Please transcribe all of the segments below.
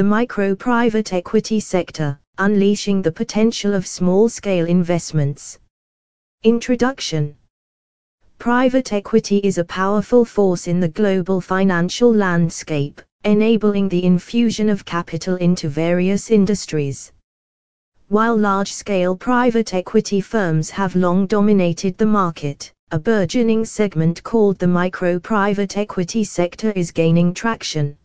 The micro private equity sector, unleashing the potential of small scale investments. Introduction Private equity is a powerful force in the global financial landscape, enabling the infusion of capital into various industries. While large scale private equity firms have long dominated the market, a burgeoning segment called the micro private equity sector is gaining traction.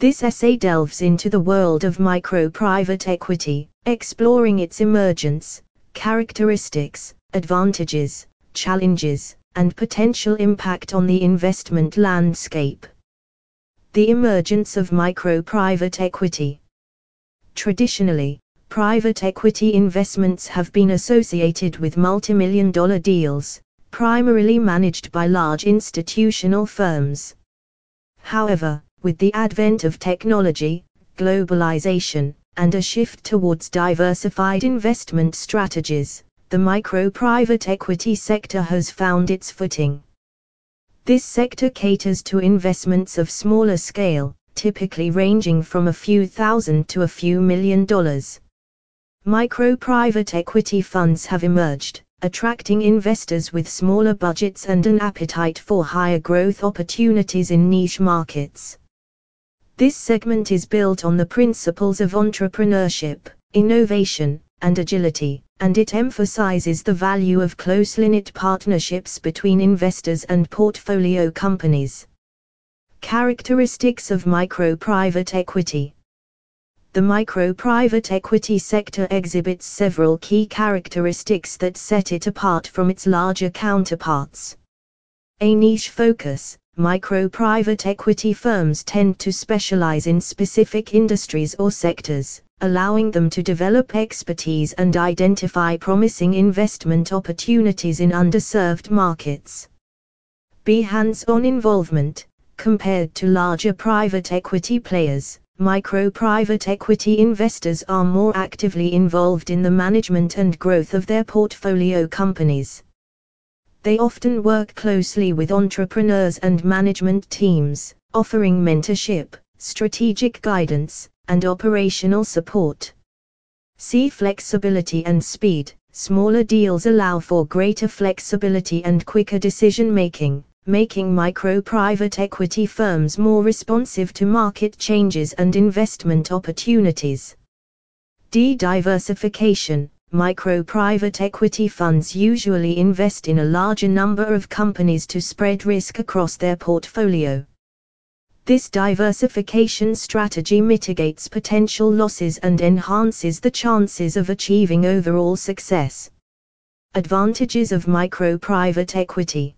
This essay delves into the world of micro private equity, exploring its emergence, characteristics, advantages, challenges, and potential impact on the investment landscape. The emergence of micro private equity. Traditionally, private equity investments have been associated with multimillion dollar deals, primarily managed by large institutional firms. However, with the advent of technology, globalization, and a shift towards diversified investment strategies, the micro private equity sector has found its footing. This sector caters to investments of smaller scale, typically ranging from a few thousand to a few million dollars. Micro private equity funds have emerged, attracting investors with smaller budgets and an appetite for higher growth opportunities in niche markets. This segment is built on the principles of entrepreneurship, innovation, and agility, and it emphasizes the value of closely knit partnerships between investors and portfolio companies. Characteristics of micro private equity the micro-private equity sector exhibits several key characteristics that set it apart from its larger counterparts. A niche focus, micro-private equity firms tend to specialize in specific industries or sectors, allowing them to develop expertise and identify promising investment opportunities in underserved markets. B. Hands-on involvement, compared to larger private equity players micro private equity investors are more actively involved in the management and growth of their portfolio companies. They often work closely with entrepreneurs and management teams, offering mentorship, strategic guidance, and operational support. See flexibility and speed. Smaller deals allow for greater flexibility and quicker decision making making micro-private equity firms more responsive to market changes and investment opportunities. De-diversification Micro-private equity funds usually invest in a larger number of companies to spread risk across their portfolio. This diversification strategy mitigates potential losses and enhances the chances of achieving overall success. Advantages of micro-private equity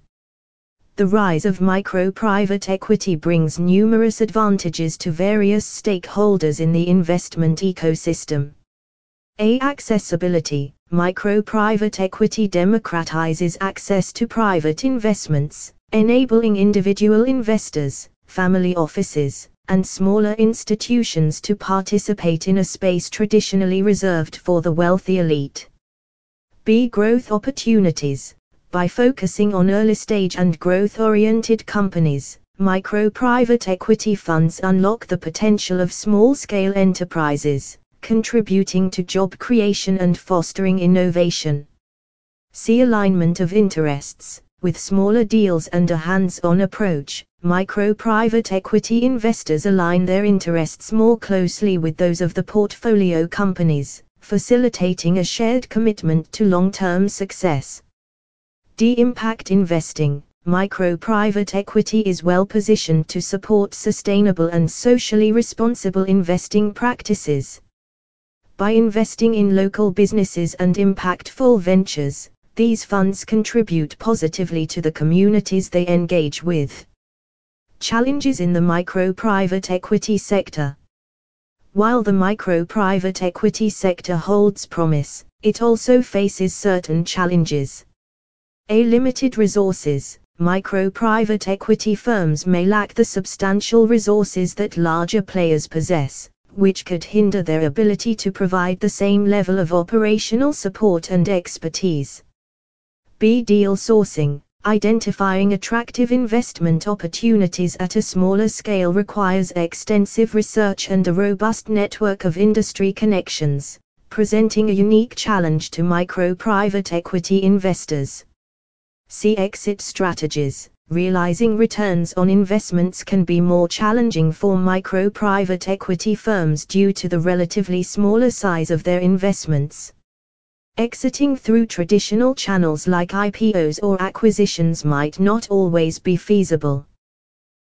the rise of micro-private equity brings numerous advantages to various stakeholders in the investment ecosystem. A. Accessibility Micro-private equity democratizes access to private investments, enabling individual investors, family offices, and smaller institutions to participate in a space traditionally reserved for the wealthy elite. B. Growth opportunities by focusing on early stage and growth oriented companies, micro private equity funds unlock the potential of small scale enterprises, contributing to job creation and fostering innovation. See alignment of interests. With smaller deals and a hands on approach, micro private equity investors align their interests more closely with those of the portfolio companies, facilitating a shared commitment to long term success. D-Impact Investing Micro private equity is well positioned to support sustainable and socially responsible investing practices. By investing in local businesses and impactful ventures, these funds contribute positively to the communities they engage with. Challenges in the micro private equity sector. While the micro private equity sector holds promise, it also faces certain challenges. A limited resources, micro private equity firms may lack the substantial resources that larger players possess, which could hinder their ability to provide the same level of operational support and expertise. B. Deal sourcing Identifying attractive investment opportunities at a smaller scale requires extensive research and a robust network of industry connections, presenting a unique challenge to micro private equity investors. See exit strategies. Realizing returns on investments can be more challenging for micro private equity firms due to the relatively smaller size of their investments. Exiting through traditional channels like IPOs or acquisitions might not always be feasible.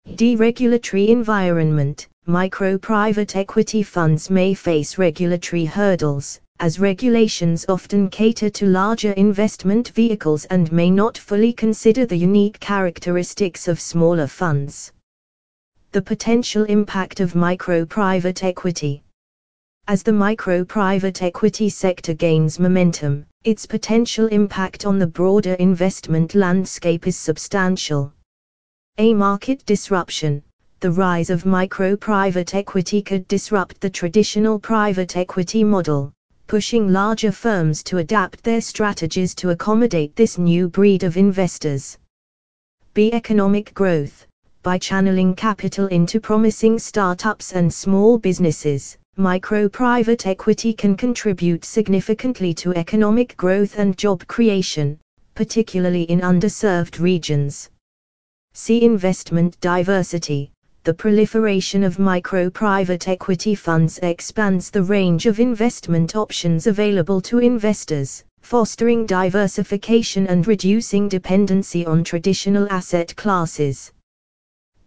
Deregulatory environment Micro private equity funds may face regulatory hurdles, as regulations often cater to larger investment vehicles and may not fully consider the unique characteristics of smaller funds. The potential impact of micro private equity as the micro private equity sector gains momentum, its potential impact on the broader investment landscape is substantial. A market disruption. The rise of micro private equity could disrupt the traditional private equity model, pushing larger firms to adapt their strategies to accommodate this new breed of investors. B. Economic growth. By channeling capital into promising startups and small businesses, micro private equity can contribute significantly to economic growth and job creation, particularly in underserved regions. See investment diversity. The proliferation of micro private equity funds expands the range of investment options available to investors, fostering diversification and reducing dependency on traditional asset classes.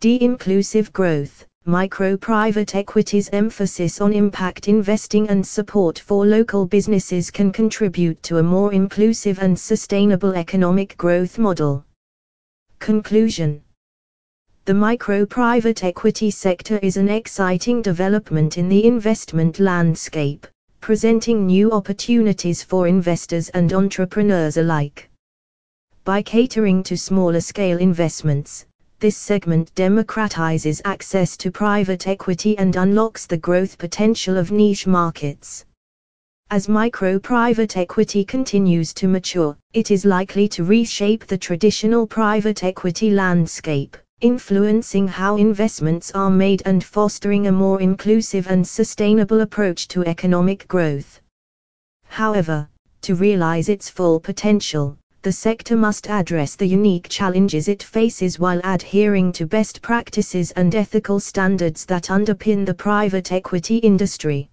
De inclusive growth micro-private equity's emphasis on impact investing and support for local businesses can contribute to a more inclusive and sustainable economic growth model. Conclusion The micro-private equity sector is an exciting development in the investment landscape, presenting new opportunities for investors and entrepreneurs alike. By catering to smaller scale investments, this segment democratizes access to private equity and unlocks the growth potential of niche markets. As micro private equity continues to mature, it is likely to reshape the traditional private equity landscape, influencing how investments are made and fostering a more inclusive and sustainable approach to economic growth. However, to realize its full potential, the sector must address the unique challenges it faces while adhering to best practices and ethical standards that underpin the private equity industry.